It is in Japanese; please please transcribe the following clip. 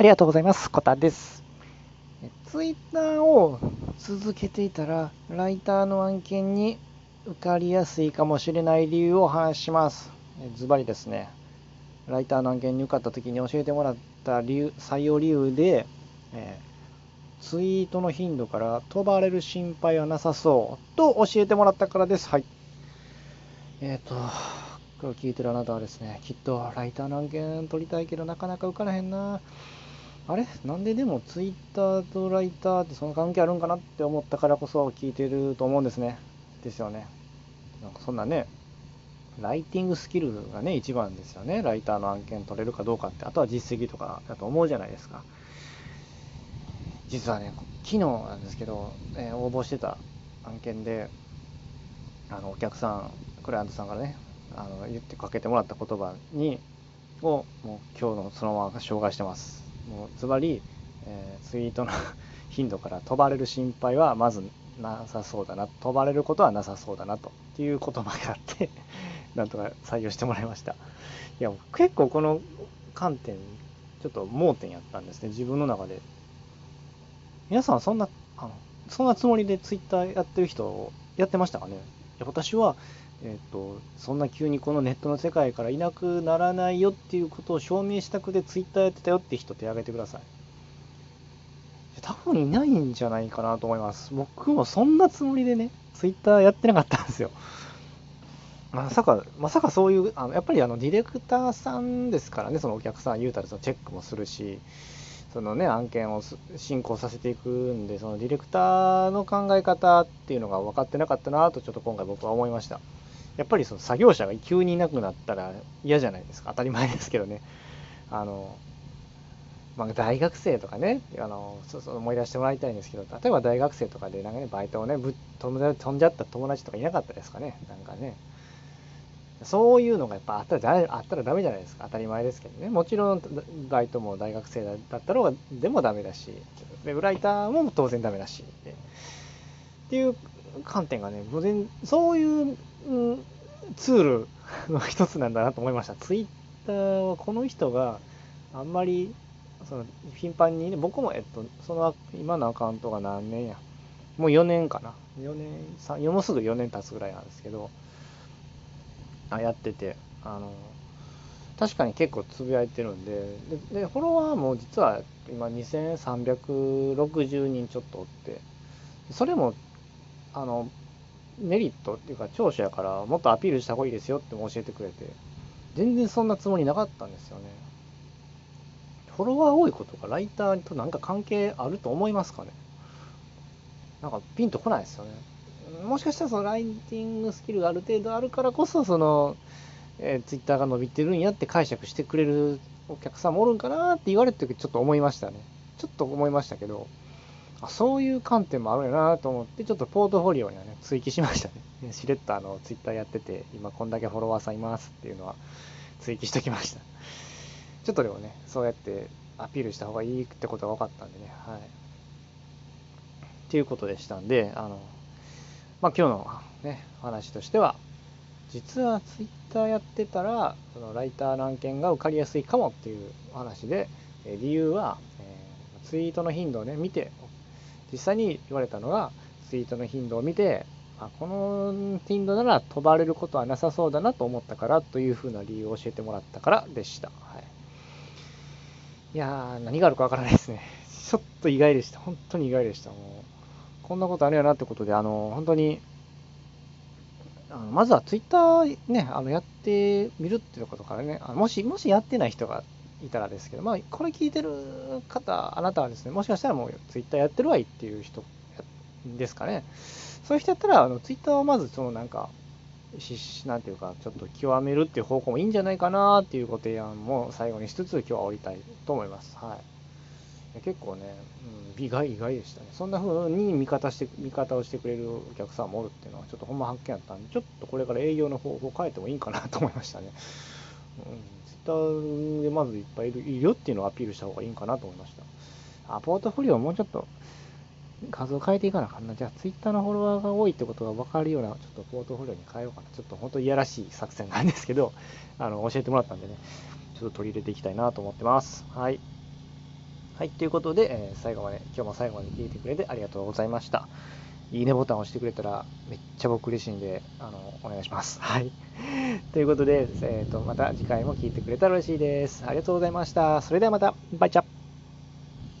ありがとうございます。コタです。ツイッターを続けていたら、ライターの案件に受かりやすいかもしれない理由を話しします。ズバリですね。ライターの案件に受かった時に教えてもらった理由採用理由で、えー、ツイートの頻度から飛ばれる心配はなさそうと教えてもらったからです。はい。えっ、ー、と、これを聞いてるあなたはですね、きっとライターの案件取りたいけどなかなか受からへんな。あれ？なんででもツイッターとライターってその関係あるんかなって思ったからこそ聞いてると思うんですね。ですよね。なんかそんなね、ライティングスキルがね、一番ですよね。ライターの案件取れるかどうかって。あとは実績とかだと思うじゃないですか。実はね、昨日なんですけど、えー、応募してた案件で、あのお客さん、クライアントさんからね、あの言ってかけてもらった言葉にをもう今日のそのまま紹介してますもうつまり、えー、ツイートの頻度から飛ばれる心配はまずなさそうだな飛ばれることはなさそうだなとっていう言葉があって なんとか採用してもらいました。いや結構この観点ちょっと盲点やったんですね。自分の中で。皆さんそんなあのそんなつもりでツイッターやってる人やってましたかね？いや私はえーと、そんな急にこのネットの世界からいなくならないよっていうことを証明したくてツイッターやってたよって人手挙げてください。多分いないんじゃないかなと思います。僕もそんなつもりでねツイッターやってなかったんですよ。まさかまさかそういうあのやっぱりあのディレクターさんですからねそのお客さん言うたらそのチェックもするしそのね案件を進行させていくんでそのディレクターの考え方っていうのが分かってなかったなとちょっと今回僕は思いました。やっぱりその作業者が急にいなくなったら嫌じゃないですか。当たり前ですけどね。あの、まあ、大学生とかねあのそうそう思い出してもらいたいんですけど例えば大学生とかでなんかねバイトをねぶ飛んじゃった友達とかいなかったですかね。なんかね。そういうのがやっぱあったらあったらダメじゃないですか。当たり前ですけどね。もちろんバイトも大学生だったろうでもダメだしウェブライターも当然ダメだしっていう観点がねそういううんツールの一つなんだなと思いました。ツイッターはこの人があんまりその頻繁にね、僕も、えっと、その今のアカウントが何年や。もう4年かな。4年、3、もうすぐ4年経つぐらいなんですけど、あやってて、あの、確かに結構つぶやいてるんで、で、でフォロワーも実は今2360人ちょっとおって、それも、あの、メリットっていうか長所やからもっとアピールした方がいいですよっても教えてくれて全然そんなつもりなかったんですよね。フォロワー多いことがライターとなんか関係あると思いますかね。なんかピンとこないですよね。もしかしたらそのライティングスキルがある程度あるからこそその、えー、ツイッターが伸びてるんやって解釈してくれるお客さんもおるんかなって言われてちょっと思いましたね。ちょっと思いましたけどあそういう観点もあるよなと思って、ちょっとポートフォリオにはね、追記しましたね。しれっとあの、ツイッターやってて、今こんだけフォロワーさんいますっていうのは追記しときました。ちょっとでもね、そうやってアピールした方がいいってことが分かったんでね、はい。っていうことでしたんで、あの、まあ今日のね、話としては、実はツイッターやってたら、そのライターの案件が受かりやすいかもっていう話で、理由は、えー、ツイートの頻度をね、見て実際に言われたのがツイートの頻度を見てあこの頻度なら飛ばれることはなさそうだなと思ったからというふうな理由を教えてもらったからでした。はい、いやー、何があるかわからないですね。ちょっと意外でした。本当に意外でした。もうこんなことあるよなってことで、あの、本当に、あのまずはツイッターね、あのやってみるっていうことからね、あのもし、もしやってない人がいたらですけど、まあ、これ聞いてる方、あなたはですね、もしかしたらもうツイッターやってるわいっていう人ですかね。そういう人やったら、あのツイッターをまず、そのなんか、なんていうか、ちょっと極めるっていう方向もいいんじゃないかなっていうご提案も最後にしつつ、今日は降りたいと思います。はい。結構ね、うん、意外、意外でしたね。そんな風に見方して、見方をしてくれるお客さんもおるっていうのは、ちょっとほんま発見やったんで、ちょっとこれから営業の方法を変えてもいいかなと思いましたね。うんターでまずいっぱいいるいるよっていうのをアピールした方がいいんかなと思いました。あ、ポートフォリオもうちょっと数を変えていかなあかんな。じゃあ、ツイッターのフォロワーが多いってことが分かるような、ちょっとポートフォリオに変えようかな。ちょっと本当いやらしい作戦なんですけど、あの、教えてもらったんでね、ちょっと取り入れていきたいなと思ってます。はい。はい、ということで、えー最後まで、今日も最後まで聞いてくれてありがとうございました。いいねボタンを押してくれたらめっちゃ僕嬉しいんで、あの、お願いします。はい。ということで、えーと、また次回も聞いてくれたら嬉しいです。ありがとうございました。それではまた、バイチャ